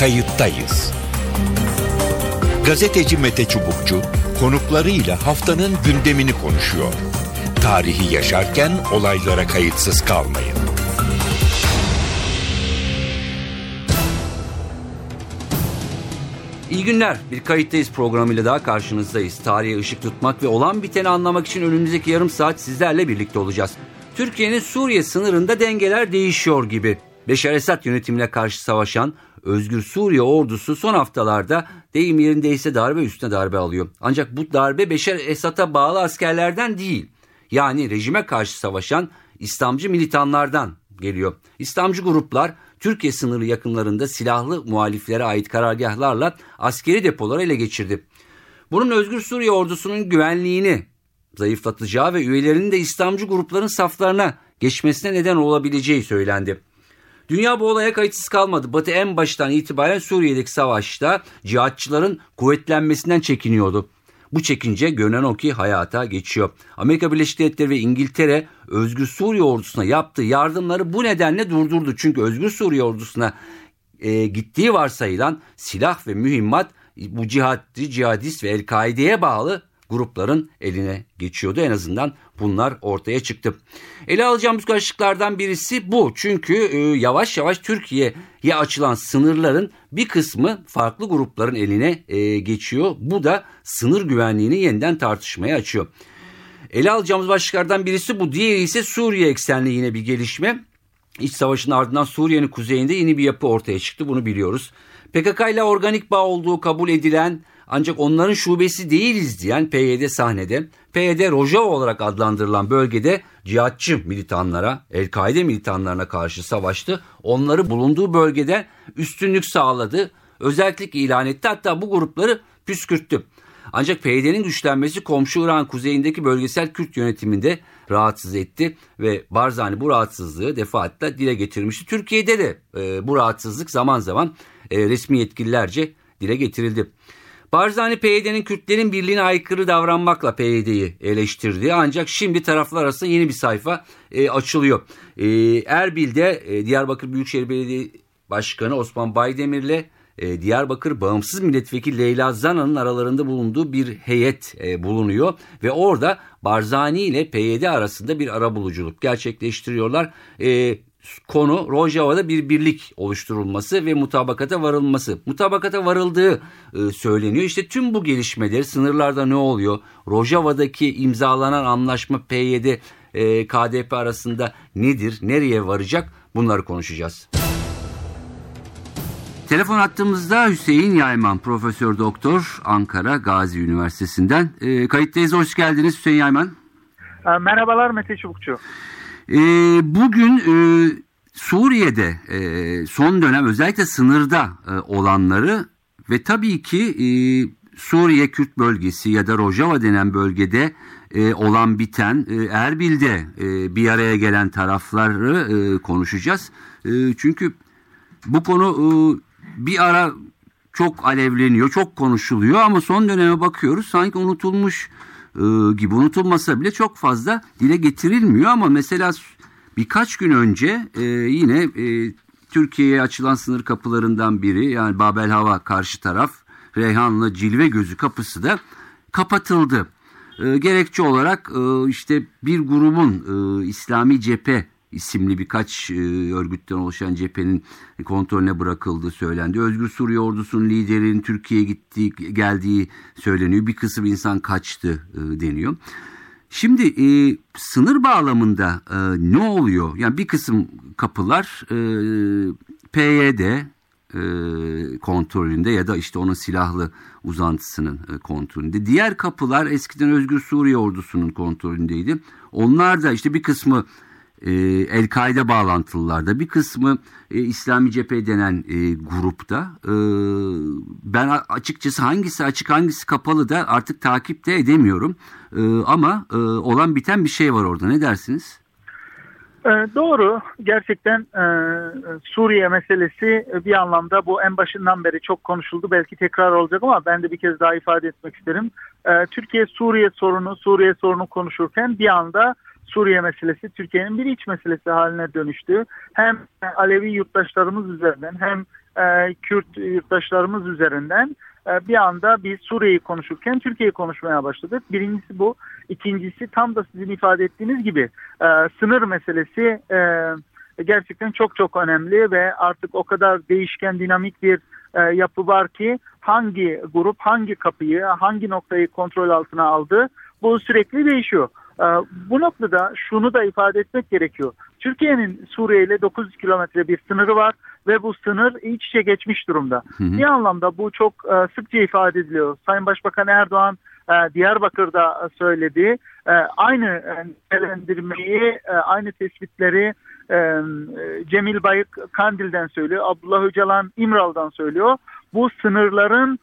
kayıttayız. Gazeteci Mete Çubukçu konuklarıyla haftanın gündemini konuşuyor. Tarihi yaşarken olaylara kayıtsız kalmayın. İyi günler. Bir kayıttayız programıyla daha karşınızdayız. Tarihe ışık tutmak ve olan biteni anlamak için önümüzdeki yarım saat sizlerle birlikte olacağız. Türkiye'nin Suriye sınırında dengeler değişiyor gibi. Beşar Esad yönetimine karşı savaşan Özgür Suriye ordusu son haftalarda deyim yerindeyse darbe üstüne darbe alıyor. Ancak bu darbe Beşar Esad'a bağlı askerlerden değil. Yani rejime karşı savaşan İslamcı militanlardan geliyor. İslamcı gruplar Türkiye sınırı yakınlarında silahlı muhaliflere ait karargahlarla askeri depoları ele geçirdi. Bunun Özgür Suriye ordusunun güvenliğini zayıflatacağı ve üyelerinin de İslamcı grupların saflarına geçmesine neden olabileceği söylendi. Dünya bu olaya kayıtsız kalmadı. Batı en baştan itibaren Suriye'deki savaşta cihatçıların kuvvetlenmesinden çekiniyordu. Bu çekince görünen o ki hayata geçiyor. Amerika Birleşik Devletleri ve İngiltere Özgür Suriye ordusuna yaptığı yardımları bu nedenle durdurdu. Çünkü Özgür Suriye ordusuna e, gittiği varsayılan silah ve mühimmat bu cihatçı, cihadist ve El-Kaide'ye bağlı grupların eline geçiyordu. En azından bunlar ortaya çıktı. Ele alacağımız başlıklardan birisi bu. Çünkü e, yavaş yavaş Türkiye'ye açılan sınırların bir kısmı farklı grupların eline e, geçiyor. Bu da sınır güvenliğini yeniden tartışmaya açıyor. Ele alacağımız başlıklardan birisi bu. Diğeri ise Suriye eksenli yine bir gelişme. İç savaşın ardından Suriye'nin kuzeyinde yeni bir yapı ortaya çıktı. Bunu biliyoruz. PKK ile organik bağ olduğu kabul edilen ancak onların şubesi değiliz diyen PYD sahnede, PYD Rojava olarak adlandırılan bölgede cihatçı militanlara, El-Kaide militanlarına karşı savaştı. Onları bulunduğu bölgede üstünlük sağladı, özellik ilan etti hatta bu grupları püskürttü. Ancak PYD'nin güçlenmesi komşu İran kuzeyindeki bölgesel Kürt yönetiminde rahatsız etti ve Barzani bu rahatsızlığı defaatle dile getirmişti. Türkiye'de de e, bu rahatsızlık zaman zaman e, resmi yetkililerce dile getirildi. Barzani PYD'nin Kürtlerin birliğine aykırı davranmakla PYD'yi eleştirdi. Ancak şimdi taraflar arasında yeni bir sayfa e, açılıyor. E, Erbil'de e, Diyarbakır Büyükşehir Belediye Başkanı Osman Baydemir'le e, Diyarbakır Bağımsız Milletvekili Leyla Zana'nın aralarında bulunduğu bir heyet e, bulunuyor. Ve orada Barzani ile PYD arasında bir arabuluculuk gerçekleştiriyorlar. E, konu Rojava'da bir birlik oluşturulması ve mutabakata varılması. Mutabakata varıldığı e, söyleniyor. İşte tüm bu gelişmeler sınırlarda ne oluyor? Rojava'daki imzalanan anlaşma PYD e, KDP arasında nedir? Nereye varacak? Bunları konuşacağız. Telefon attığımızda Hüseyin Yayman, Profesör Doktor Ankara Gazi Üniversitesi'nden. E, kayıttayız, hoş geldiniz Hüseyin Yayman. E, merhabalar Mete Çubukçu. E, bugün e, Suriye'de e, son dönem özellikle sınırda e, olanları ve tabii ki e, Suriye Kürt bölgesi ya da Rojava denen bölgede e, olan biten e, Erbil'de e, bir araya gelen tarafları e, konuşacağız. E, çünkü bu konu e, bir ara çok alevleniyor, çok konuşuluyor ama son döneme bakıyoruz sanki unutulmuş e, gibi unutulmasa bile çok fazla dile getirilmiyor ama mesela birkaç gün önce e, yine e, Türkiye'ye açılan sınır kapılarından biri yani Babel Hava karşı taraf Reyhanlı Cilve Gözü kapısı da kapatıldı. E, gerekçe olarak e, işte bir grubun e, İslami cephe isimli birkaç e, örgütten oluşan cephenin kontrolüne bırakıldığı söylendi. Özgür Suriye ordusunun liderinin Türkiye'ye gittiği geldiği söyleniyor. Bir kısım insan kaçtı e, deniyor. Şimdi e, sınır bağlamında e, ne oluyor? Yani bir kısım kapılar e, PYD e, kontrolünde ya da işte onun silahlı uzantısının e, kontrolünde. Diğer kapılar eskiden Özgür Suriye ordusunun kontrolündeydi. Onlar da işte bir kısmı e, El-Kaide bağlantılılarda bir kısmı e, İslami Cephe denen e, grupta. E, ben açıkçası hangisi açık hangisi kapalı da artık takip de edemiyorum. E, ama e, olan biten bir şey var orada ne dersiniz? E, doğru. Gerçekten e, Suriye meselesi bir anlamda bu en başından beri çok konuşuldu. Belki tekrar olacak ama ben de bir kez daha ifade etmek isterim. E, Türkiye Suriye sorunu, Suriye sorunu konuşurken bir anda Suriye meselesi Türkiye'nin bir iç meselesi haline dönüştü. Hem Alevi yurttaşlarımız üzerinden hem e, Kürt yurttaşlarımız üzerinden e, bir anda biz Suriye'yi konuşurken Türkiye'yi konuşmaya başladık. Birincisi bu. İkincisi tam da sizin ifade ettiğiniz gibi e, sınır meselesi e, gerçekten çok çok önemli ve artık o kadar değişken dinamik bir e, yapı var ki hangi grup hangi kapıyı hangi noktayı kontrol altına aldı bu sürekli değişiyor. E, bu noktada şunu da ifade etmek gerekiyor. Türkiye'nin Suriye ile 900 kilometre bir sınırı var ve bu sınır iç içe geçmiş durumda. Hı hı. Bir anlamda bu çok e, sıkça ifade ediliyor. Sayın Başbakan Erdoğan e, Diyarbakır'da söyledi. E, aynı değerlendirmeyi, aynı tespitleri Cemil Bayık Kandil'den söylüyor. Abdullah Öcalan İmral'dan söylüyor. Bu sınırların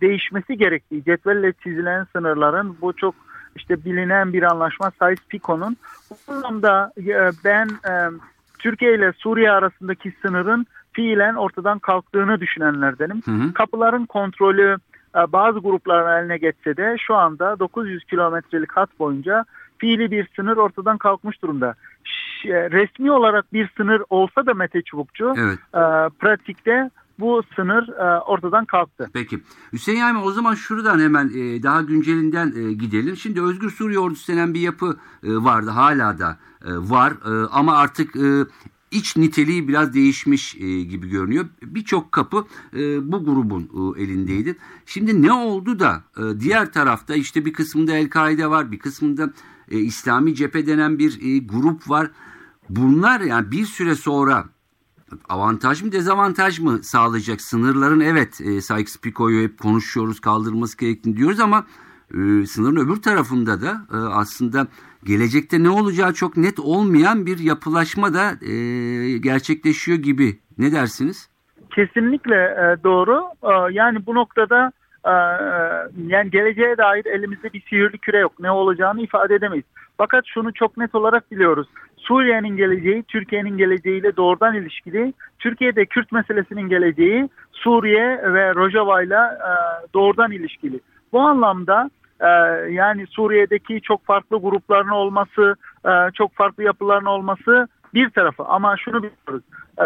değişmesi gerektiği, cetvelle çizilen sınırların bu çok işte bilinen bir anlaşma Sykes-Picot'un. Bu anlamda ben Türkiye ile Suriye arasındaki sınırın fiilen ortadan kalktığını düşünenlerdenim. Hı hı. Kapıların kontrolü e, bazı grupların eline geçse de şu anda 900 kilometrelik hat boyunca fiili bir sınır ortadan kalkmış durumda. E, resmi olarak bir sınır olsa da Mete Çubukçu evet. e, pratikte bu sınır e, ortadan kalktı. Peki. Hüseyin Yayma o zaman şuradan hemen e, daha güncelinden e, gidelim. Şimdi Özgür Suriye Ordusu denen bir yapı e, vardı hala da e, var e, ama artık e, iç niteliği biraz değişmiş e, gibi görünüyor. Birçok kapı e, bu grubun e, elindeydi. Şimdi ne oldu da e, diğer tarafta işte bir kısmında El-Kaide var, bir kısmında e, İslami cephe denen bir e, grup var. Bunlar yani bir süre sonra avantaj mı dezavantaj mı sağlayacak? Sınırların evet e, Sykes-Picot'u hep konuşuyoruz kaldırılması gerektiğini diyoruz ama e, sınırın öbür tarafında da e, aslında gelecekte ne olacağı çok net olmayan bir yapılaşma da e, gerçekleşiyor gibi. Ne dersiniz? Kesinlikle e, doğru. E, yani bu noktada e, yani geleceğe dair elimizde bir sihirli küre yok. Ne olacağını ifade edemeyiz. Fakat şunu çok net olarak biliyoruz. Suriye'nin geleceği Türkiye'nin geleceğiyle doğrudan ilişkili. Türkiye'de Kürt meselesinin geleceği Suriye ve Rojava ile doğrudan ilişkili. Bu anlamda e, yani Suriye'deki çok farklı grupların olması, e, çok farklı yapıların olması bir tarafı. Ama şunu biliyoruz. E,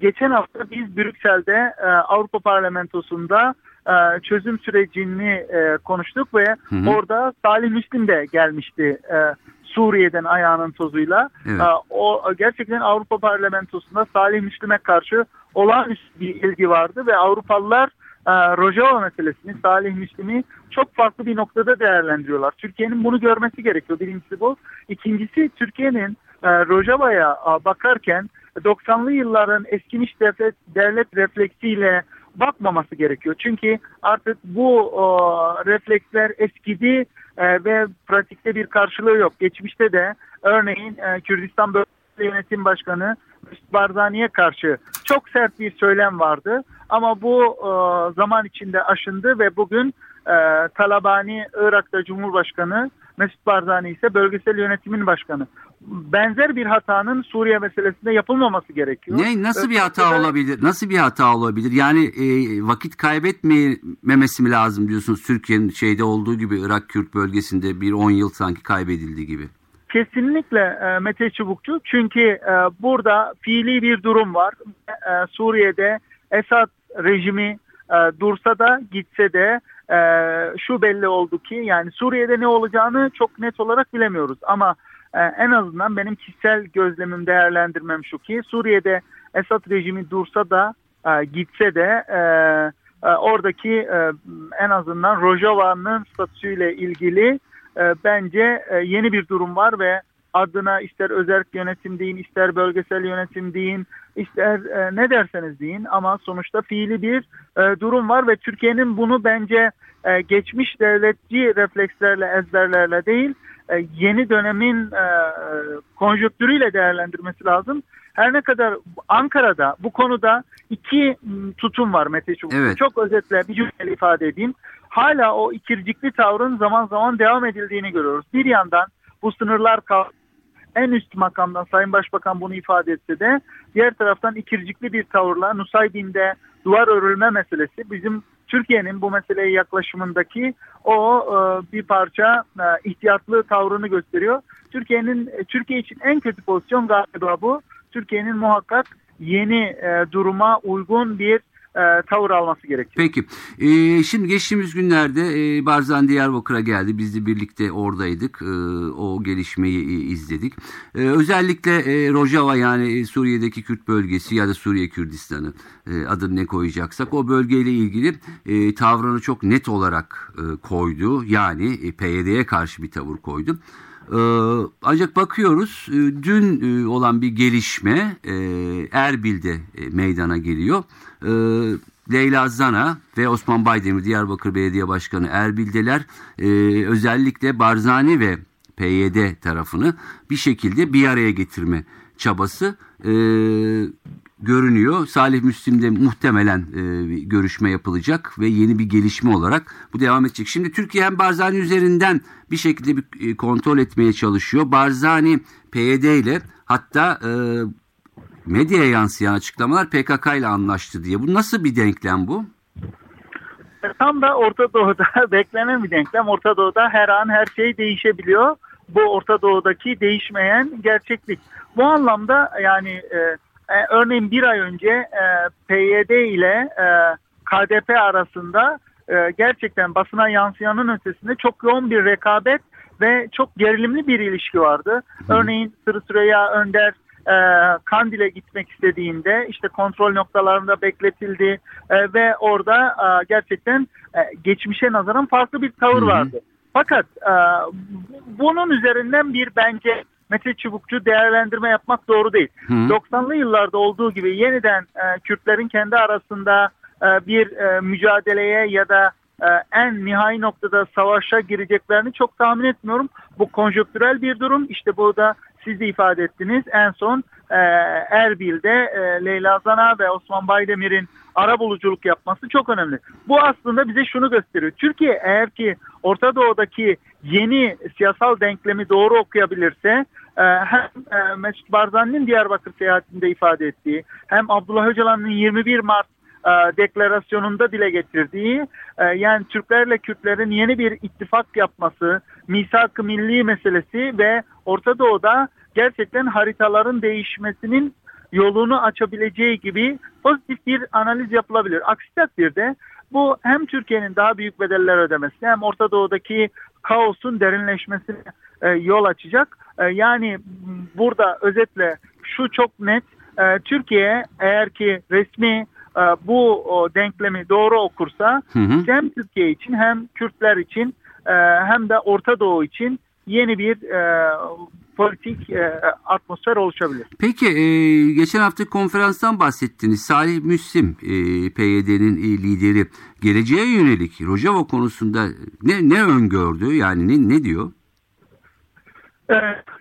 geçen hafta biz Brüksel'de Avrupa Parlamentosu'nda çözüm sürecini konuştuk ve hı hı. orada Salih Müslim de gelmişti. E, Suriye'den ayağının tozuyla. Evet. O gerçekten Avrupa Parlamentosu'nda Salih Müslim'e karşı olağanüstü bir ilgi vardı ve Avrupalılar Rojava meselesini, Salih Müslim'i çok farklı bir noktada değerlendiriyorlar. Türkiye'nin bunu görmesi gerekiyor. Birincisi bu. İkincisi Türkiye'nin Rojava'ya bakarken 90'lı yılların eskimiş devlet, devlet refleksiyle bakmaması gerekiyor. Çünkü artık bu o, refleksler eskidi e, ve pratikte bir karşılığı yok. Geçmişte de örneğin e, Kürdistan Bölge Yönetim Başkanı Barzani'ye karşı çok sert bir söylem vardı. Ama bu e, zaman içinde aşındı ve bugün e, Talabani Irak'ta Cumhurbaşkanı Mesut Barzani ise bölgesel yönetimin başkanı. Benzer bir hatanın Suriye meselesinde yapılmaması gerekiyor. Ne nasıl bir hata olabilir? Nasıl bir hata olabilir? Yani e, vakit kaybetmemesi mi lazım diyorsunuz Türkiye'nin şeyde olduğu gibi Irak Kürt bölgesinde bir 10 yıl sanki kaybedildi gibi. Kesinlikle e, Mete Çubukçu çünkü e, burada fiili bir durum var. E, Suriye'de Esad rejimi e, dursa da gitse de e, şu belli oldu ki yani Suriye'de ne olacağını çok net olarak bilemiyoruz ama e, en azından benim kişisel gözlemim değerlendirmem şu ki Suriye'de Esad rejimi dursa da e, gitse de e, e, oradaki e, en azından Rojava'nın statüsüyle ilgili bence yeni bir durum var ve adına ister özel yönetim deyin, ister bölgesel yönetim deyin, ister e, ne derseniz deyin ama sonuçta fiili bir e, durum var ve Türkiye'nin bunu bence e, geçmiş devletçi reflekslerle, ezberlerle değil, e, yeni dönemin e, konjöktürüyle değerlendirmesi lazım. Her ne kadar Ankara'da bu konuda iki tutum var Mete Çubuk. Evet. Çok özetle bir cümle ifade edeyim. Hala o ikircikli tavrın zaman zaman devam edildiğini görüyoruz. Bir yandan bu sınırlar en üst makamdan Sayın Başbakan bunu ifade etse de diğer taraftan ikircikli bir tavırla Nusaybin'de duvar örülme meselesi bizim Türkiye'nin bu meseleye yaklaşımındaki o e, bir parça e, ihtiyatlı tavrını gösteriyor. Türkiye'nin Türkiye için en kötü pozisyon galiba bu. Türkiye'nin muhakkak yeni e, duruma uygun bir e, tavır alması gerekiyor. Peki. E, şimdi geçtiğimiz günlerde e, Barzan Diyarbakır'a geldi. Biz de birlikte oradaydık. E, o gelişmeyi e, izledik. E, özellikle e, Rojava yani Suriye'deki Kürt bölgesi ya da Suriye Kürdistan'ı e, adını ne koyacaksak o bölgeyle ilgili e, tavrını çok net olarak e, koydu. Yani e, PYD'ye karşı bir tavır koydu. Ee, ancak bakıyoruz e, dün e, olan bir gelişme e, Erbil'de meydana geliyor. Leyla Zana ve Osman Baydemir Diyarbakır Belediye Başkanı Erbil'deler özellikle Barzani ve PYD tarafını bir şekilde bir araya getirme çabası görünüyor. Salih Müslim'de muhtemelen e, görüşme yapılacak ve yeni bir gelişme olarak bu devam edecek. Şimdi Türkiye hem Barzani üzerinden bir şekilde bir e, kontrol etmeye çalışıyor. Barzani PYD ile hatta e, medyaya yansıyan açıklamalar PKK ile anlaştı diye. Bu nasıl bir denklem bu? Tam da Orta Doğu'da beklenen bir denklem. Orta Doğu'da her an her şey değişebiliyor. Bu Orta Doğu'daki değişmeyen gerçeklik. Bu anlamda yani e, e, örneğin bir ay önce e, PYD ile e, KDP arasında e, gerçekten basına yansıyanın ötesinde çok yoğun bir rekabet ve çok gerilimli bir ilişki vardı. Örneğin Sırı Süreyya Önder e, Kandil'e gitmek istediğinde işte kontrol noktalarında bekletildi e, ve orada e, gerçekten e, geçmişe nazaran farklı bir tavır Hı. vardı. Fakat e, bunun üzerinden bir bence Mete Çubukçu değerlendirme yapmak doğru değil. Hı. 90'lı yıllarda olduğu gibi yeniden e, Kürtlerin kendi arasında e, bir e, mücadeleye ya da e, en nihai noktada savaşa gireceklerini çok tahmin etmiyorum. Bu konjöktürel bir durum. İşte bu da siz de ifade ettiniz. En son e, Erbil'de e, Leyla Zana ve Osman Baydemir'in ara buluculuk yapması çok önemli. Bu aslında bize şunu gösteriyor. Türkiye eğer ki Orta Doğu'daki yeni siyasal denklemi doğru okuyabilirse e, hem e, Mesut Barzani'nin Diyarbakır seyahatinde ifade ettiği hem Abdullah Öcalan'ın 21 Mart e, deklarasyonunda dile getirdiği yani Türklerle Kürtlerin yeni bir ittifak yapması, misak-ı milli meselesi ve Orta Doğu'da gerçekten haritaların değişmesinin yolunu açabileceği gibi pozitif bir analiz yapılabilir. Aksi takdirde bu hem Türkiye'nin daha büyük bedeller ödemesi hem Orta Doğu'daki kaosun derinleşmesine e, yol açacak. E, yani burada özetle şu çok net e, Türkiye eğer ki resmi e, bu o, denklemi doğru okursa hı hı. hem Türkiye için hem Kürtler için e, hem de Orta Doğu için yeni bir e, politik e, atmosfer oluşabilir. Peki e, geçen hafta konferanstan bahsettiniz. Salih Müslim e, PYD'nin e, lideri geleceğe yönelik Rojava konusunda ne ne öngördü yani ne, ne diyor? Ee,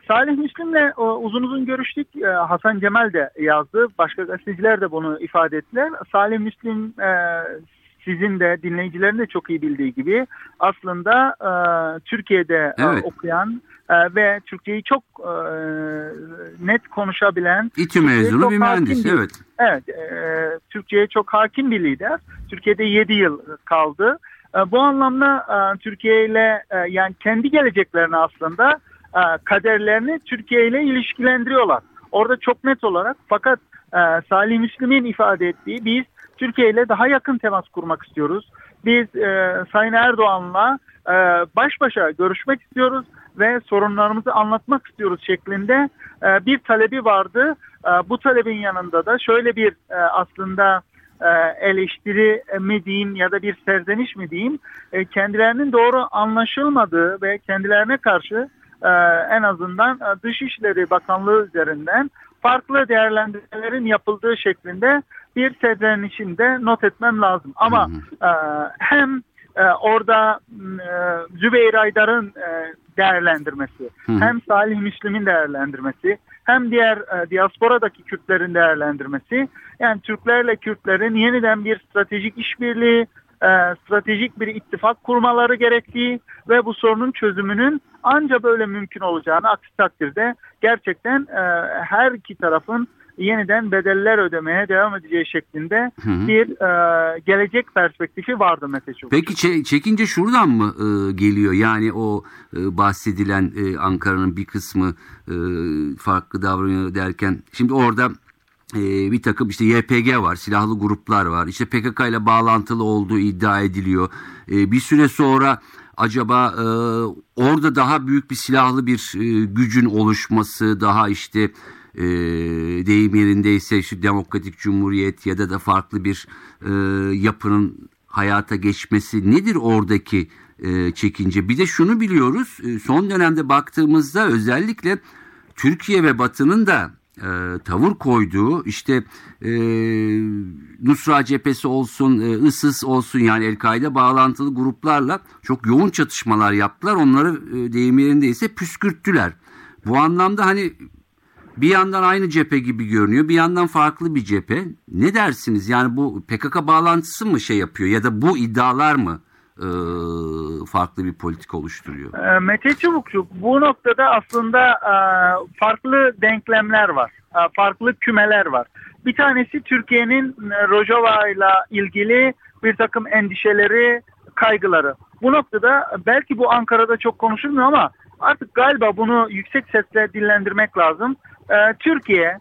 Salih Müslim'le uzun uzun görüştük. Ee, Hasan Cemal de yazdı. Başka gazeteciler de bunu ifade ettiler. Salih Müslim e, sizin de dinleyicilerin de çok iyi bildiği gibi aslında e, Türkiye'de e, evet. okuyan e, ve Türkçeyi çok e, net konuşabilen İTÜ mezunu bir mühendis bir, evet. Evet e, Türkçe'ye çok hakim bir lider. Türkiye'de 7 yıl kaldı. E, bu anlamda e, Türkiye ile e, yani kendi geleceklerini aslında e, kaderlerini Türkiye ile ilişkilendiriyorlar. Orada çok net olarak fakat e, Salih Müslim'in ifade ettiği biz Türkiye ile daha yakın temas kurmak istiyoruz. Biz e, Sayın Erdoğan'la e, baş başa görüşmek istiyoruz ve sorunlarımızı anlatmak istiyoruz şeklinde e, bir talebi vardı. E, bu talebin yanında da şöyle bir e, aslında e, eleştiri mi diyeyim ya da bir serzeniş mi diyeyim e, kendilerinin doğru anlaşılmadığı ve kendilerine karşı e, en azından Dışişleri Bakanlığı üzerinden farklı değerlendirmelerin yapıldığı şeklinde bir serzenişinde not etmem lazım. Ama e, hem e, orada e, Zübeyir Aydar'ın e, değerlendirmesi, hı. hem Salih Müslim'in değerlendirmesi, hem diğer e, diasporadaki Kürtlerin değerlendirmesi, yani Türklerle Kürtlerin yeniden bir stratejik işbirliği, e, stratejik bir ittifak kurmaları gerektiği ve bu sorunun çözümünün anca böyle mümkün olacağını aksi takdirde gerçekten e, her iki tarafın yeniden bedeller ödemeye devam edeceği şeklinde hı hı. bir e, gelecek perspektifi vardı Mete Çubuk. Peki çe- çekince şuradan mı e, geliyor? Yani o e, bahsedilen e, Ankara'nın bir kısmı e, farklı davranıyor derken şimdi orada e, bir takım işte YPG var, silahlı gruplar var. İşte PKK ile bağlantılı olduğu iddia ediliyor. E, bir süre sonra acaba e, orada daha büyük bir silahlı bir e, gücün oluşması, daha işte e, deyim yerindeyse şu demokratik cumhuriyet ya da da farklı bir e, yapının hayata geçmesi nedir oradaki e, çekince? Bir de şunu biliyoruz, e, son dönemde baktığımızda özellikle Türkiye ve Batı'nın da e, tavır koyduğu işte e, Nusra cephesi olsun, e, ISIS olsun yani El-Kaide bağlantılı gruplarla çok yoğun çatışmalar yaptılar. Onları e, deyim yerindeyse püskürttüler. Bu anlamda hani bir yandan aynı cephe gibi görünüyor, bir yandan farklı bir cephe. Ne dersiniz? Yani bu PKK bağlantısı mı şey yapıyor ya da bu iddialar mı e, farklı bir politik oluşturuyor? E, Mete Çubukçu bu noktada aslında e, farklı denklemler var. E, farklı kümeler var. Bir tanesi Türkiye'nin Rojava ile ilgili bir takım endişeleri, kaygıları. Bu noktada belki bu Ankara'da çok konuşulmuyor ama artık galiba bunu yüksek sesle dillendirmek lazım. Türkiye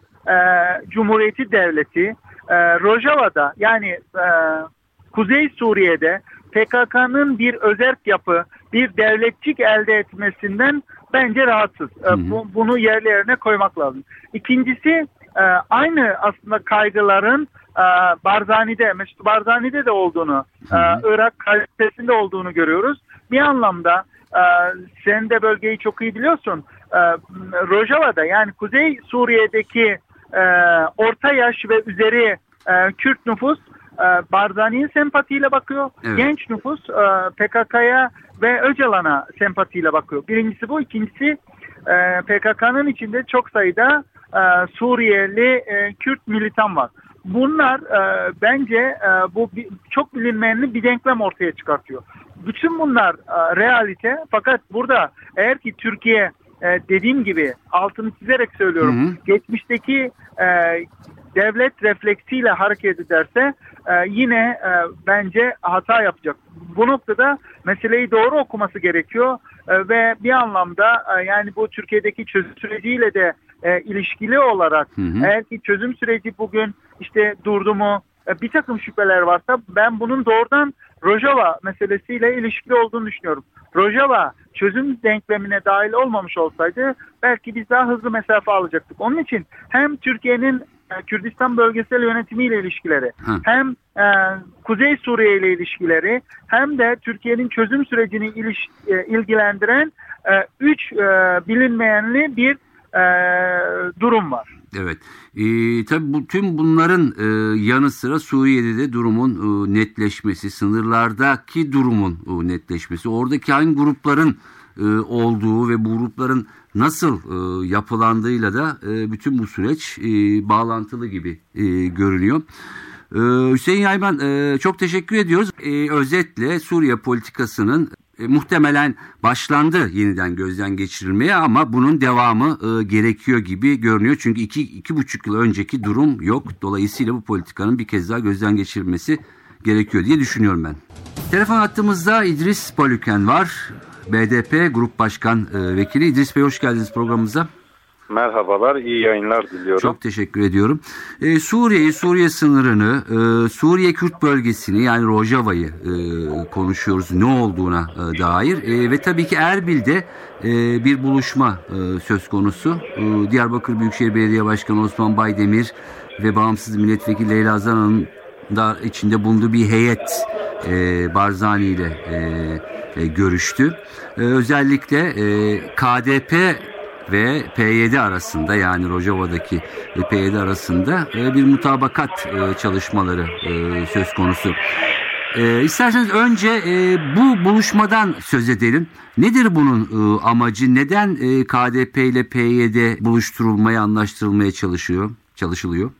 Cumhuriyeti Devleti Rojava'da yani Kuzey Suriye'de PKK'nın bir özerk yapı, bir devletçik elde etmesinden bence rahatsız. Hı hı. Bunu yerli yerine koymak lazım. İkincisi e, aynı aslında kaygıların e, Barzani'de, Mesut Barzani'de de olduğunu, hı hı. E, Irak kalitesinde olduğunu görüyoruz. Bir anlamda sen de bölgeyi çok iyi biliyorsun. Rojava'da yani Kuzey Suriye'deki orta yaş ve üzeri Kürt nüfus Barzani'ye sempatiyle bakıyor. Evet. Genç nüfus e, PKK'ya ve Öcalan'a sempatiyle bakıyor. Birincisi bu. ikincisi e, PKK'nın içinde çok sayıda Suriyeli Kürt militan var. Bunlar bence bu çok bilinmeyenli bir denklem ortaya çıkartıyor. Bütün bunlar realite fakat burada eğer ki Türkiye dediğim gibi altını çizerek söylüyorum. Hı hı. Geçmişteki devlet refleksiyle hareket ederse e, yine e, bence hata yapacak. Bu noktada meseleyi doğru okuması gerekiyor e, ve bir anlamda e, yani bu Türkiye'deki çözüm süreciyle de e, ilişkili olarak hı hı. eğer ki çözüm süreci bugün işte durdu mu e, bir takım şüpheler varsa ben bunun doğrudan Rojava meselesiyle ilişkili olduğunu düşünüyorum. Rojava çözüm denklemine dahil olmamış olsaydı belki biz daha hızlı mesafe alacaktık. Onun için hem Türkiye'nin Kürdistan bölgesel yönetimiyle ilişkileri, Hı. hem e, Kuzey Suriye ile ilişkileri, hem de Türkiye'nin çözüm sürecini iliş, e, ilgilendiren e, üç e, bilinmeyenli bir e, durum var. Evet. Ee, tabii bu, tüm bunların e, yanı sıra Suriye'de de durumun e, netleşmesi, sınırlardaki durumun e, netleşmesi, oradaki hangi grupların e, olduğu ve bu grupların nasıl e, yapılandığıyla da e, bütün bu süreç e, bağlantılı gibi e, görünüyor. Ee, Hüseyin Yayman e, çok teşekkür ediyoruz. E, özetle Suriye politikasının e, muhtemelen başlandı yeniden gözden geçirilmeye ama bunun devamı e, gerekiyor gibi görünüyor. Çünkü iki, iki buçuk yıl önceki durum yok. Dolayısıyla bu politikanın bir kez daha gözden geçirilmesi gerekiyor diye düşünüyorum ben. Telefon hattımızda İdris Polüken var. BDP Grup Başkan e, Vekili. İdris Bey hoş geldiniz programımıza. Merhabalar, iyi yayınlar diliyorum. Çok teşekkür ediyorum. Ee, Suriye'yi, Suriye sınırını, e, Suriye Kürt bölgesini yani Rojava'yı e, konuşuyoruz ne olduğuna e, dair. E, ve tabii ki Erbil'de e, bir buluşma e, söz konusu. E, Diyarbakır Büyükşehir Belediye Başkanı Osman Baydemir ve Bağımsız Milletvekili Leyla Zana'nın da içinde bulunduğu bir heyet e, Barzani ile e, e, görüştü. E, özellikle e, KDP ve PYD arasında yani Rojava'daki PYD arasında bir mutabakat çalışmaları söz konusu. İsterseniz önce bu buluşmadan söz edelim. Nedir bunun amacı? Neden KDP ile PYD buluşturulmaya, anlaştırılmaya çalışıyor, çalışılıyor?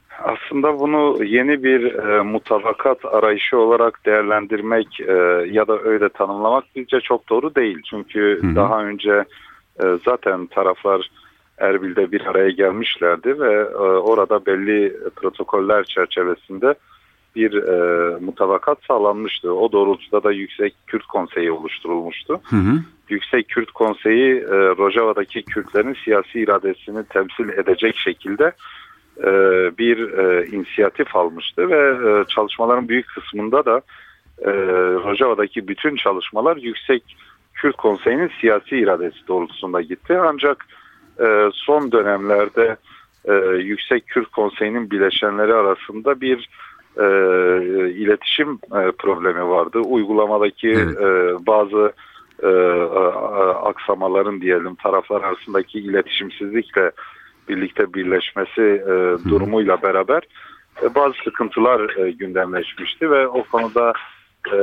Aslında bunu yeni bir e, mutabakat arayışı olarak değerlendirmek e, ya da öyle tanımlamak bizce çok doğru değil. Çünkü hı hı. daha önce e, zaten taraflar Erbil'de bir araya gelmişlerdi ve e, orada belli protokoller çerçevesinde bir e, mutabakat sağlanmıştı. O doğrultuda da Yüksek Kürt Konseyi oluşturulmuştu. Hı hı. Yüksek Kürt Konseyi e, Rojava'daki Kürtlerin siyasi iradesini temsil edecek şekilde e, bir e, inisiyatif almıştı ve e, çalışmaların büyük kısmında da e, Rojava'daki bütün çalışmalar Yüksek Kürt Konseyi'nin siyasi iradesi doğrultusunda gitti. Ancak e, son dönemlerde e, Yüksek Kürt Konseyi'nin bileşenleri arasında bir e, iletişim e, problemi vardı. Uygulamadaki evet. e, bazı e, aksamaların diyelim taraflar arasındaki iletişimsizlikle birlikte birleşmesi e, durumuyla beraber e, bazı sıkıntılar e, gündemleşmişti ve o konuda e,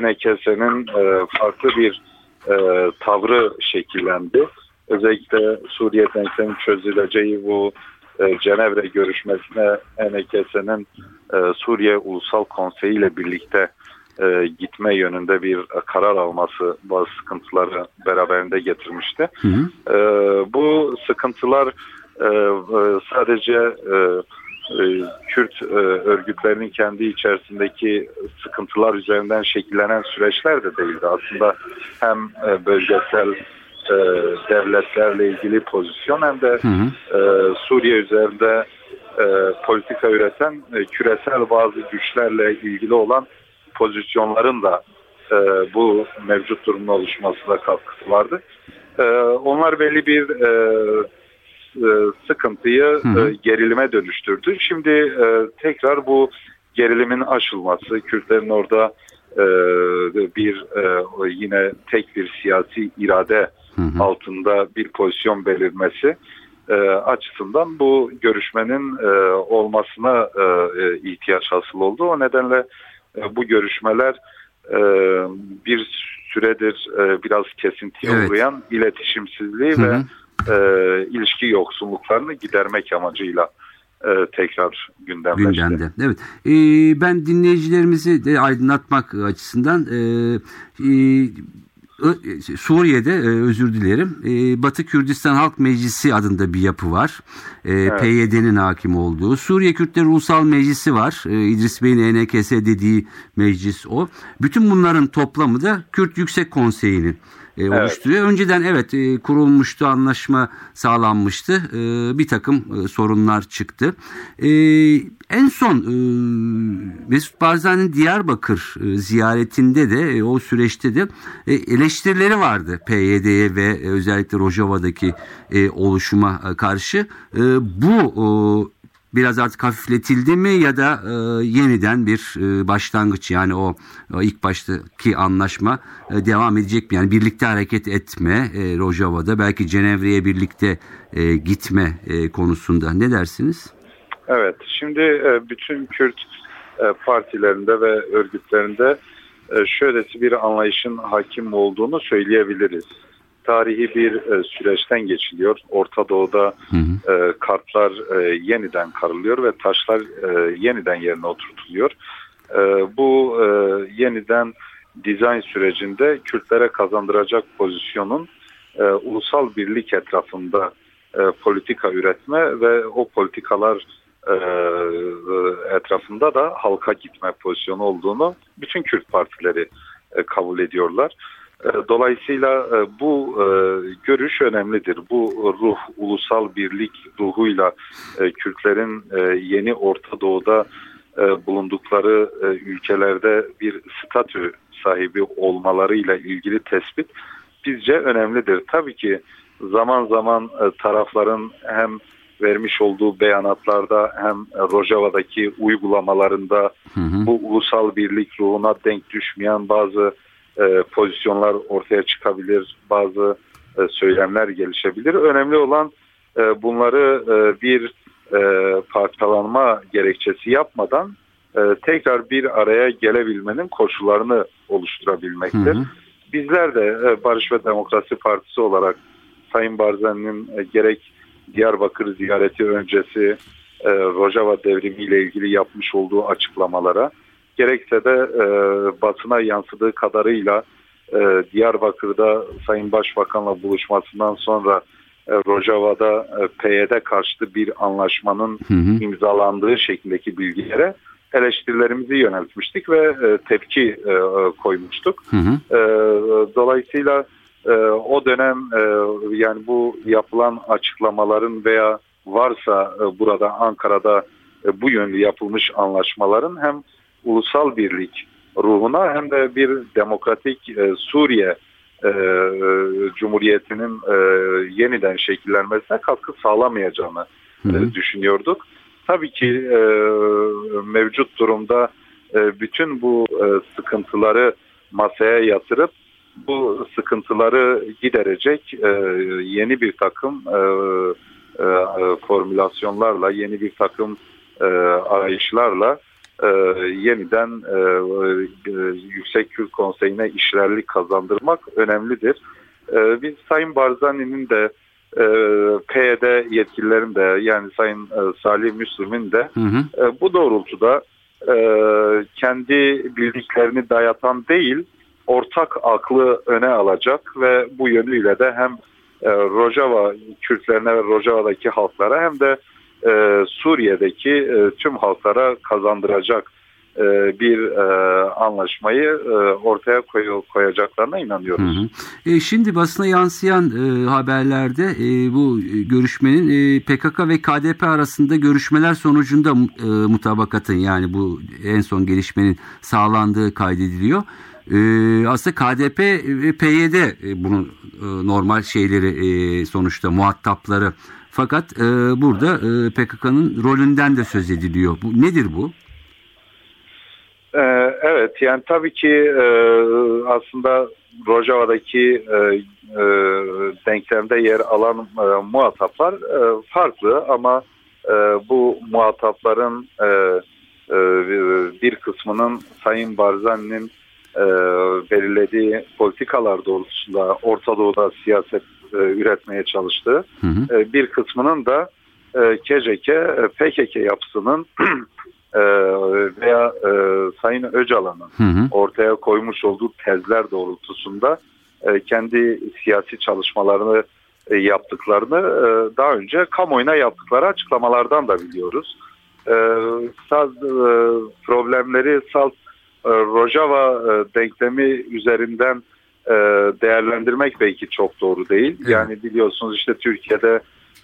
NKS'nin e, farklı bir e, tavrı şekillendi. Özellikle Suriye denklemin çözüleceği bu e, Cenevre görüşmesine NKS'nin e, Suriye Ulusal Konseyi ile birlikte e, gitme yönünde bir karar alması bazı sıkıntıları beraberinde getirmişti. Hı hı. E, bu sıkıntılar e, e sadece e, e, Kürt e, örgütlerinin kendi içerisindeki sıkıntılar üzerinden şekillenen süreçler de değildi. Aslında hem e, bölgesel e, devletlerle ilgili pozisyon hem de hı hı. E, Suriye üzerinde e, politika üreten e, küresel bazı güçlerle ilgili olan pozisyonların da e, bu mevcut durumun oluşmasına katkısı vardı. E, onlar belli bir e, sıkıntıyı hı hı. E, gerilime dönüştürdü. Şimdi e, tekrar bu gerilimin aşılması, Kürtlerin orada e, bir e, yine tek bir siyasi irade hı hı. altında bir pozisyon belirmesi e, açısından bu görüşmenin e, olmasına e, e, ihtiyaç hasıl oldu. O nedenle e, bu görüşmeler e, bir süredir e, biraz kesintiye evet. uğrayan iletişimsizliği hı hı. ve e, ilişki yoksunluklarını gidermek amacıyla e, tekrar. Gündemde. Evet. E, ben dinleyicilerimizi de aydınlatmak açısından e, e, Suriye'de e, özür dilerim e, Batı Kürdistan Halk Meclisi adında bir yapı var. E, evet. PYD'nin hakim olduğu. Suriye Kürtleri Ulusal Meclisi var. İdris Bey'in ENKS dediği meclis o. Bütün bunların toplamı da Kürt Yüksek Konseyi'nin e, oluşturuyor. Evet. Önceden evet e, kurulmuştu, anlaşma sağlanmıştı. E, bir takım e, sorunlar çıktı. E, en son e, Mesut Barzani'nin Diyarbakır e, ziyaretinde de e, o süreçte de e, eleştirileri vardı PYD'ye ve e, özellikle Rojava'daki e, oluşuma e, karşı. E, bu e, biraz artık hafifletildi mi ya da e, yeniden bir e, başlangıç yani o, o ilk baştaki anlaşma e, devam edecek mi? Yani birlikte hareket etme e, Rojava'da belki Cenevre'ye birlikte e, gitme e, konusunda ne dersiniz? Evet şimdi e, bütün Kürt e, partilerinde ve örgütlerinde e, şöylesi bir anlayışın hakim olduğunu söyleyebiliriz tarihi bir e, süreçten geçiliyor. Orta Doğu'da hı hı. E, kartlar e, yeniden karılıyor ve taşlar e, yeniden yerine oturtuluyor. E, bu e, yeniden dizayn sürecinde Kürtlere kazandıracak pozisyonun e, ulusal birlik etrafında e, politika üretme ve o politikalar e, e etrafında da halka gitme pozisyonu olduğunu bütün Kürt partileri e, kabul ediyorlar. E, dolayısıyla e, bu e, görüş önemlidir. Bu ruh, ulusal birlik ruhuyla Kürtlerin yeni Orta Doğu'da bulundukları ülkelerde bir statü sahibi olmalarıyla ilgili tespit bizce önemlidir. Tabii ki zaman zaman tarafların hem vermiş olduğu beyanatlarda hem Rojava'daki uygulamalarında hı hı. bu ulusal birlik ruhuna denk düşmeyen bazı e, pozisyonlar ortaya çıkabilir, bazı e, söylemler gelişebilir. Önemli olan e, bunları e, bir e, parçalanma gerekçesi yapmadan e, tekrar bir araya gelebilmenin koşullarını oluşturabilmektir. Hı hı. Bizler de e, Barış ve Demokrasi Partisi olarak Sayın Barzani'nin e, gerek Diyarbakır ziyareti öncesi e, Rojava devrimi ile ilgili yapmış olduğu açıklamalara gerekse de e, basına yansıdığı kadarıyla e, Diyarbakır'da Sayın Başbakan'la buluşmasından sonra e, Rojava'da e, PYD karşıtı bir anlaşmanın Hı hı. imzalandığı şeklindeki bilgilere eleştirilerimizi yöneltmiştik ve e, tepki e, koymuştuk. Hı hı. E, dolayısıyla e, o dönem e, yani bu yapılan açıklamaların veya varsa e, burada Ankara'da e, bu yönlü yapılmış anlaşmaların hem ulusal birlik ruhuna hem de bir demokratik e, Suriye e, e, Cumhuriyeti'nin e, yeniden şekillenmesine katkı sağlamayacağını Hı hı. e, düşünüyorduk. Tabii ki e, mevcut durumda e, bütün bu e, sıkıntıları masaya yatırıp bu sıkıntıları giderecek e, yeni bir takım e, e, formülasyonlarla, yeni bir takım e, arayışlarla e, yeniden e, e, Yüksek Kürt Konseyi'ne işlerlik kazandırmak önemlidir. E, biz Sayın Barzani'nin de e, PYD yetkililerin de yani Sayın e, Salih Müslüm'ün de Hı hı. e, bu doğrultuda e, kendi bildiklerini dayatan değil, ortak aklı öne alacak ve bu yönüyle de hem e, Rojava Kürtlerine ve Rojava'daki halklara hem de e, Suriye'deki e, tüm halklara kazandıracak e, bir e, anlaşmayı e, ortaya koy- koyacaklarına Hı inanıyoruz. hı. E, şimdi basına yansıyan e, haberlerde e, bu görüşmenin e, PKK ve KDP arasında görüşmeler sonucunda e, mutabakatın yani bu en son gelişmenin sağlandığı kaydediliyor. E, aslında KDP ve PYD e, bunun e, normal şeyleri e, sonuçta muhatapları. Fakat e, burada e, PKK'nın rolünden de söz ediliyor. Bu nedir bu? Ee, evet yani tabii ki e, aslında Rojava'daki e, e, denklemde yer alan e, muhataplar e, farklı ama e, bu muhatapların e, e, bir kısmının Sayın Barzani'nin e, belirlediği politikalar doğrultusunda Orta Doğu'da siyaset e, üretmeye çalıştığı Hı hı. e, bir kısmının da e, KCK, e, PKK yapısının e, veya e, Sayın Öcalan'ın ortaya koymuş olduğu tezler doğrultusunda e, kendi siyasi çalışmalarını e, yaptıklarını e, daha önce kamuoyuna yaptıkları açıklamalardan da biliyoruz. E, saz e, problemleri salt Rojava e, denklemi üzerinden e, değerlendirmek belki çok doğru değil. Evet. Yani biliyorsunuz işte Türkiye'de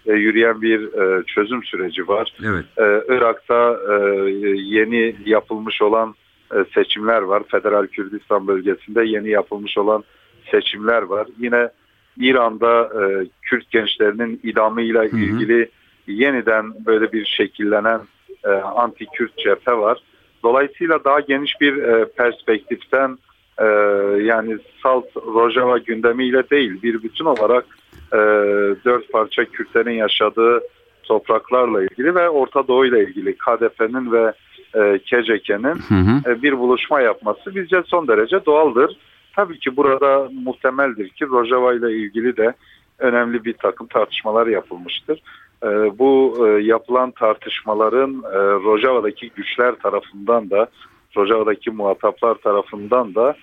e, yürüyen bir e, çözüm süreci var. Evet. Irak'ta e, yeni yapılmış olan e, seçimler var. Federal Kürdistan bölgesinde yeni yapılmış olan seçimler var. Yine İran'da e, Kürt gençlerinin idamıyla hı. ilgili yeniden böyle bir şekillenen e, anti-Kürt cephe var. Dolayısıyla daha geniş bir e, perspektiften e, yani Salt Rojava gündemiyle değil bir bütün olarak e, dört parça Kürtlerin yaşadığı topraklarla ilgili ve Orta Doğu ile ilgili KDP'nin ve e, KCK'nin e, bir buluşma yapması bizce son derece doğaldır. Tabii ki burada muhtemeldir ki Rojava ile ilgili de önemli bir takım tartışmalar yapılmıştır. E, bu e, yapılan tartışmaların e, Rojava'daki güçler tarafından da Rojava'daki muhataplar tarafından da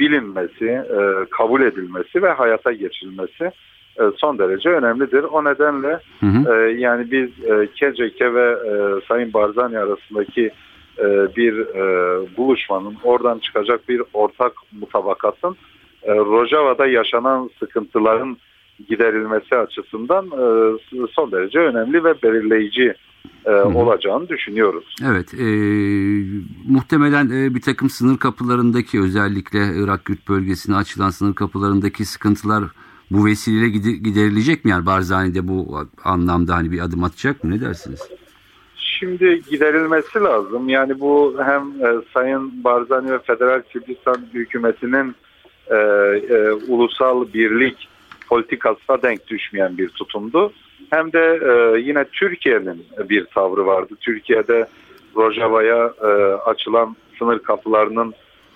bilinmesi, e, kabul edilmesi ve hayata geçirilmesi son derece önemlidir. O nedenle Hı hı. ee, yani biz KCK ve Sayın Barzani arasındaki bir buluşmanın oradan çıkacak bir ortak mutabakatın Rojava'da yaşanan sıkıntıların giderilmesi açısından e, son derece önemli ve belirleyici e, olacağını düşünüyoruz. Evet, e, muhtemelen e, bir takım sınır kapılarındaki özellikle Irak Kürt bölgesine açılan sınır kapılarındaki sıkıntılar bu vesileyle gide- giderilecek mi? Yani Barzani de bu anlamda hani bir adım atacak mı? Ne dersiniz? Şimdi giderilmesi lazım. Yani bu hem e, Sayın Barzani ve Federal Kürdistan hükümetinin e, e, ulusal birlik politikasına denk düşmeyen bir tutumdu. Hem de e, yine Türkiye'nin bir tavrı vardı. Türkiye'de Rojava'ya e, açılan sınır kapılarının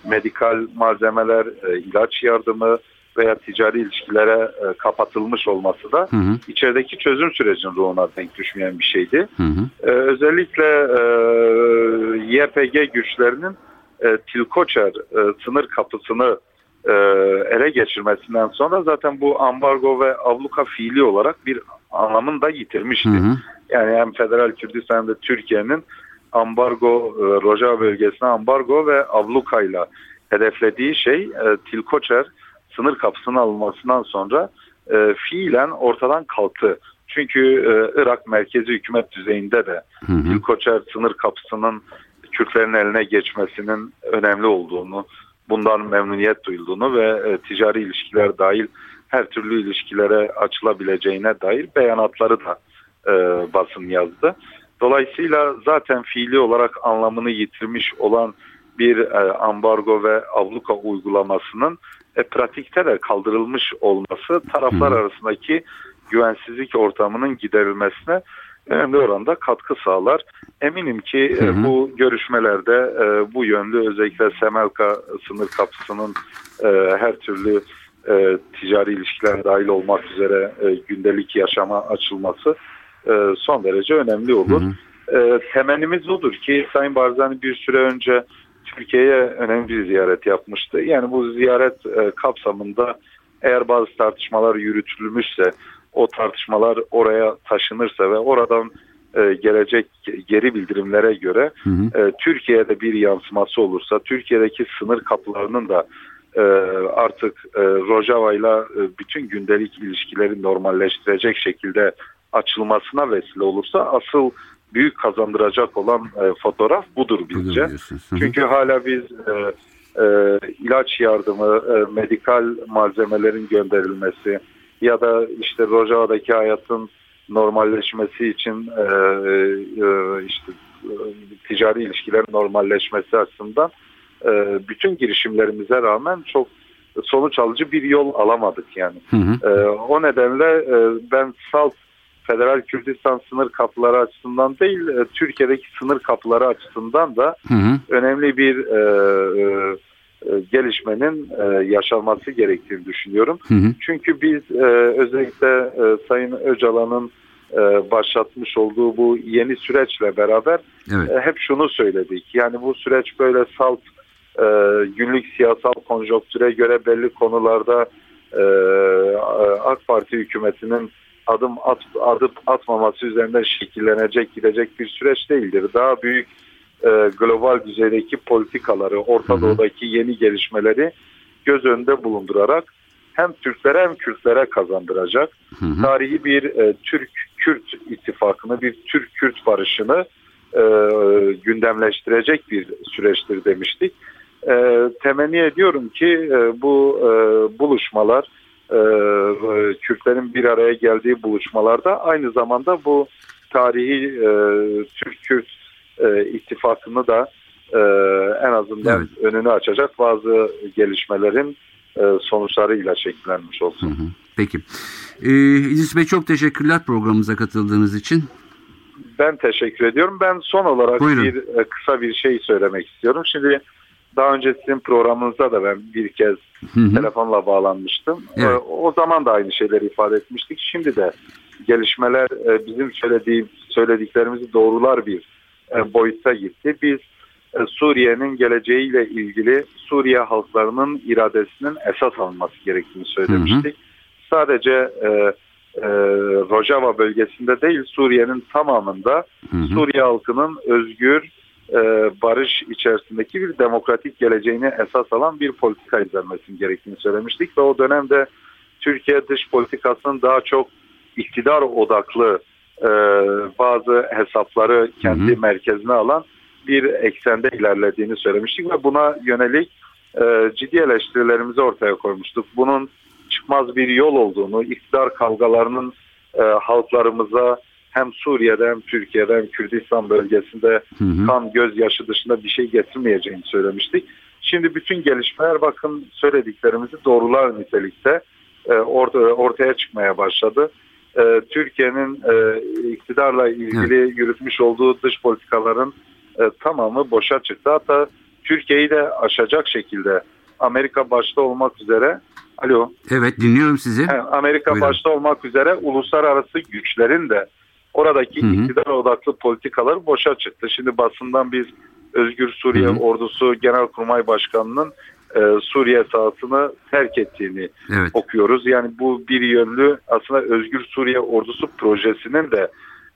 medikal malzemeler, e, ilaç yardımı veya ticari ilişkilere e, kapatılmış olması da Hı hı, içerideki çözüm sürecinin ruhuna denk düşmeyen bir şeydi. hı hı, Ee, özellikle e, YPG güçlerinin e, Tilkoçer e, sınır kapısını e, ele geçirmesinden sonra zaten bu ambargo ve abluka fiili olarak bir anlamını da yitirmişti. Hı hı. Yani hem Federal Kürdistan hem de Türkiye'nin ambargo, e, Rojava bölgesine ambargo ve ablukayla hedeflediği şey e, Tilkoçer sınır kapısının alınmasından sonra e, fiilen ortadan kalktı. Çünkü e, Irak merkezi hükümet düzeyinde de hı hı. Tilkoçer sınır kapısının Kürtlerin eline geçmesinin önemli olduğunu, bundan memnuniyet duyulduğunu ve e, ticari ilişkiler dahil her türlü ilişkilere açılabileceğine dair beyanatları da e, basın yazdı. Dolayısıyla zaten fiili olarak anlamını yitirmiş olan bir e, ambargo ve avluka uygulamasının e, pratikte de kaldırılmış olması taraflar arasındaki güvensizlik ortamının giderilmesine önemli oranda katkı sağlar. Eminim ki hı hı. bu görüşmelerde e, bu yönlü özellikle Semelka sınır kapısının e, her türlü e, ticari ilişkiler dahil olmak üzere e, gündelik yaşama açılması e, son derece önemli olur. Hı hı. E, temennimiz odur ki Sayın Barzani bir süre önce Türkiye'ye önemli bir ziyaret yapmıştı. Yani bu ziyaret e, kapsamında eğer bazı tartışmalar yürütülmüşse o tartışmalar oraya taşınırsa ve oradan e, gelecek geri bildirimlere göre hı hı. E, Türkiye'de bir yansıması olursa Türkiye'deki sınır kapılarının da e, artık e, Rojava ile e, bütün gündelik ilişkileri normalleştirecek şekilde açılmasına vesile olursa asıl büyük kazandıracak olan e, fotoğraf budur bizce. Çünkü hala biz e, e, ilaç yardımı, e, medikal malzemelerin gönderilmesi ya da işte Rojava'daki hayatın normalleşmesi için e, e, işte e, ticari ilişkilerin normalleşmesi açısından e, bütün girişimlerimize rağmen çok sonuç alıcı bir yol alamadık yani. Hı hı. E, o nedenle e, ben salt Federal Kürdistan sınır kapıları açısından değil, e, Türkiye'deki sınır kapıları açısından da hı hı. önemli bir e, e, e gelişmenin e, yaşanması gerektiğini düşünüyorum. Hı hı. Çünkü biz e, özellikle e, Sayın Öcalan'ın e, başlatmış olduğu bu yeni süreçle beraber evet. e, hep şunu söyledik. Yani bu süreç böyle salt e, günlük siyasal konjonktüre göre belli konularda e, AK Parti hükümetinin adım at, adıp atmaması üzerinden şekillenecek gidecek bir süreç değildir. Daha büyük e, global düzeydeki politikaları, Orta Doğu'daki yeni gelişmeleri göz önünde bulundurarak hem Türklere hem Kürtlere kazandıracak. Hı hı. Tarihi bir e, Türk-Kürt ittifakını, bir Türk-Kürt barışını e, gündemleştirecek bir süreçtir demiştik. E, temenni ediyorum ki e, bu e, buluşmalar e, Kürtlerin bir araya geldiği buluşmalarda aynı zamanda bu tarihi e, Türk-Kürt e, ittifakını da e, en azından evet. önünü açacak bazı gelişmelerin e, sonuçlarıyla şekillenmiş olsun. Hı hı. Peki. Ee, İdris Bey çok teşekkürler programımıza katıldığınız için. Ben teşekkür ediyorum. Ben son olarak Buyurun. bir e, kısa bir şey söylemek istiyorum. Şimdi daha önce sizin programınızda da ben bir kez hı hı. telefonla bağlanmıştım. Evet. Ee, o zaman da aynı şeyleri ifade etmiştik. Şimdi de gelişmeler e, bizim söylediğim söylediklerimizi doğrular bir e, boyuta gitti. Biz e, Suriye'nin geleceğiyle ilgili Suriye halklarının iradesinin esas alınması gerektiğini söylemiştik. Hı hı. Sadece e, e, Rojava bölgesinde değil Suriye'nin tamamında hı hı. Suriye halkının özgür e, barış içerisindeki bir demokratik geleceğini esas alan bir politika izlenmesinin gerektiğini söylemiştik ve o dönemde Türkiye dış politikasının daha çok iktidar odaklı e, bazı hesapları kendi hı hı. merkezine alan bir eksende ilerlediğini söylemiştik ve buna yönelik e, ciddi eleştirilerimizi ortaya koymuştuk. Bunun çıkmaz bir yol olduğunu, iktidar kavgalarının e, halklarımıza hem Suriye'de hem Türkiye'de hem Kürdistan bölgesinde hı hı. kan gözyaşı dışında bir şey getirmeyeceğini söylemiştik. Şimdi bütün gelişmeler bakın söylediklerimizi doğrular nitelikte e, orta, ortaya çıkmaya başladı. E, Türkiye'nin e, iktidarla ilgili evet. yürütmüş olduğu dış politikaların e, tamamı boşa çıktı. Hatta Türkiye'yi de aşacak şekilde Amerika başta olmak üzere Alo. Evet dinliyorum sizi. Amerika Buyurun. başta olmak üzere uluslararası güçlerin de oradaki hı hı. iktidar odaklı politikalar boşa çıktı. Şimdi basından biz Özgür Suriye hı hı. Ordusu Genelkurmay Başkanı'nın e, Suriye sahasını terk ettiğini evet. okuyoruz. Yani bu bir yönlü aslında Özgür Suriye Ordusu projesinin de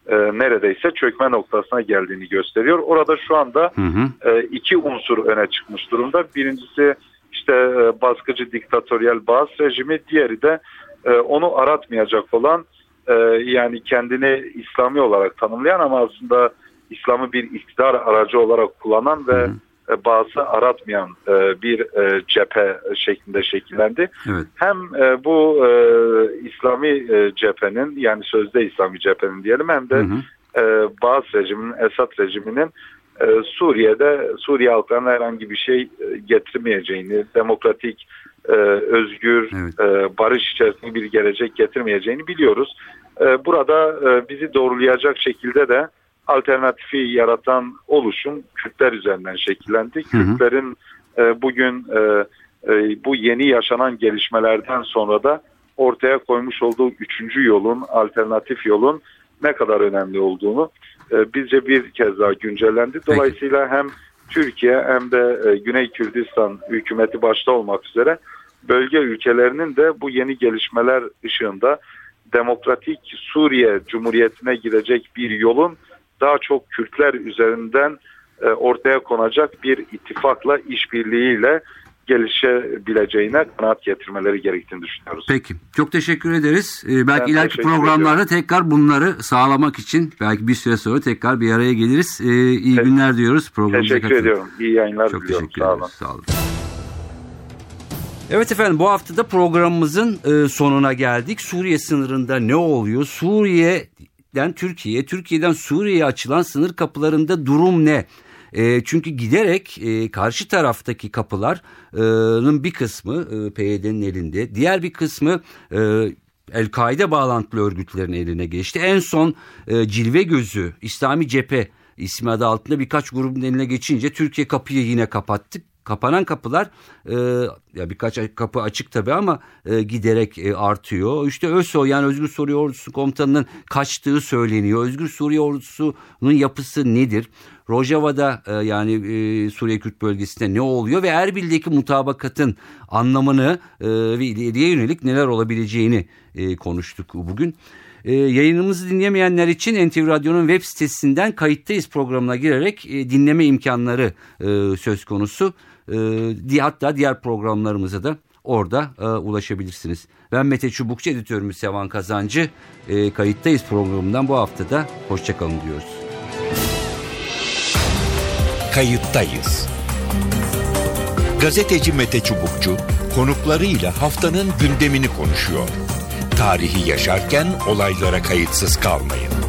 e, neredeyse çökme noktasına geldiğini gösteriyor. Orada şu anda hı hı. E, iki unsur öne çıkmış durumda. Birincisi işte e, baskıcı diktatöryel bazı rejimi, diğeri de e, onu aratmayacak olan e, yani kendini İslami olarak tanımlayan ama aslında İslam'ı bir iktidar aracı olarak kullanan ve hı hı bazı aratmayan e, bir e, cephe şeklinde şekillendi. Evet. Hem bu İslami cephenin yani sözde İslami cephenin diyelim hem de hı hı. Bağız rejiminin, Esad rejiminin Suriye'de Suriye halklarına herhangi bir şey getirmeyeceğini, demokratik, özgür, evet. barış içerisinde bir gelecek getirmeyeceğini biliyoruz. Burada bizi doğrulayacak şekilde de alternatifi yaratan oluşum Kürtler üzerinden şekillendi. Kürtlerin e, bugün e, e, bu yeni yaşanan gelişmelerden sonra da ortaya koymuş olduğu üçüncü yolun, alternatif yolun ne kadar önemli olduğunu e, bizce bir kez daha güncellendi. Dolayısıyla hem Türkiye hem de e, Güney Kürdistan hükümeti başta olmak üzere bölge ülkelerinin de bu yeni gelişmeler ışığında demokratik Suriye Cumhuriyeti'ne girecek bir yolun daha çok Kürtler üzerinden e, ortaya konacak bir ittifakla, işbirliğiyle gelişebileceğine kanaat getirmeleri gerektiğini düşünüyoruz. Peki. Çok teşekkür ederiz. Ee, belki ben ileriki programlarda ediyorum. tekrar bunları sağlamak için belki bir süre sonra tekrar bir araya geliriz. Ee, iyi Te- günler diyoruz. Programımıza teşekkür katılın. ediyorum. İyi yayınlar Çok diliyorum. teşekkür olun. Sağ olun. Evet efendim bu haftada programımızın e, sonuna geldik. Suriye sınırında ne oluyor? Suriye Türkiye'den Türkiye'ye, Türkiye'den Suriye'ye açılan sınır kapılarında durum ne? E, çünkü giderek e, karşı taraftaki kapıların bir kısmı e, PYD'nin elinde, diğer bir kısmı e, El-Kaide bağlantılı örgütlerin eline geçti. En son e, Cilve Gözü, İslami Cephe ismi adı altında birkaç grubun eline geçince Türkiye kapıyı yine kapattık kapanan kapılar e, ya birkaç kapı açık tabii ama e, giderek e, artıyor. İşte ÖSO yani Özgür Suriye Ordusu komutanının kaçtığı söyleniyor. Özgür Suriye Ordusu'nun yapısı nedir? Rojava'da e, yani e, Suriye Kürt bölgesinde ne oluyor ve Erbil'deki mutabakatın anlamını e, ve ileriye yönelik neler olabileceğini e, konuştuk bugün. E, yayınımızı dinlemeyenler için NTV Radyo'nun web sitesinden kayıttayız programına girerek e, dinleme imkanları e, söz konusu. E, hatta diğer programlarımıza da orada e, ulaşabilirsiniz. Ben Mete Çubukçu, editörümüz Sevan Kazancı. E, kayıttayız programından bu haftada. Hoşçakalın diyoruz. Kayıttayız. Gazeteci Mete Çubukçu konuklarıyla haftanın gündemini konuşuyor. Tarihi yaşarken olaylara kayıtsız kalmayın.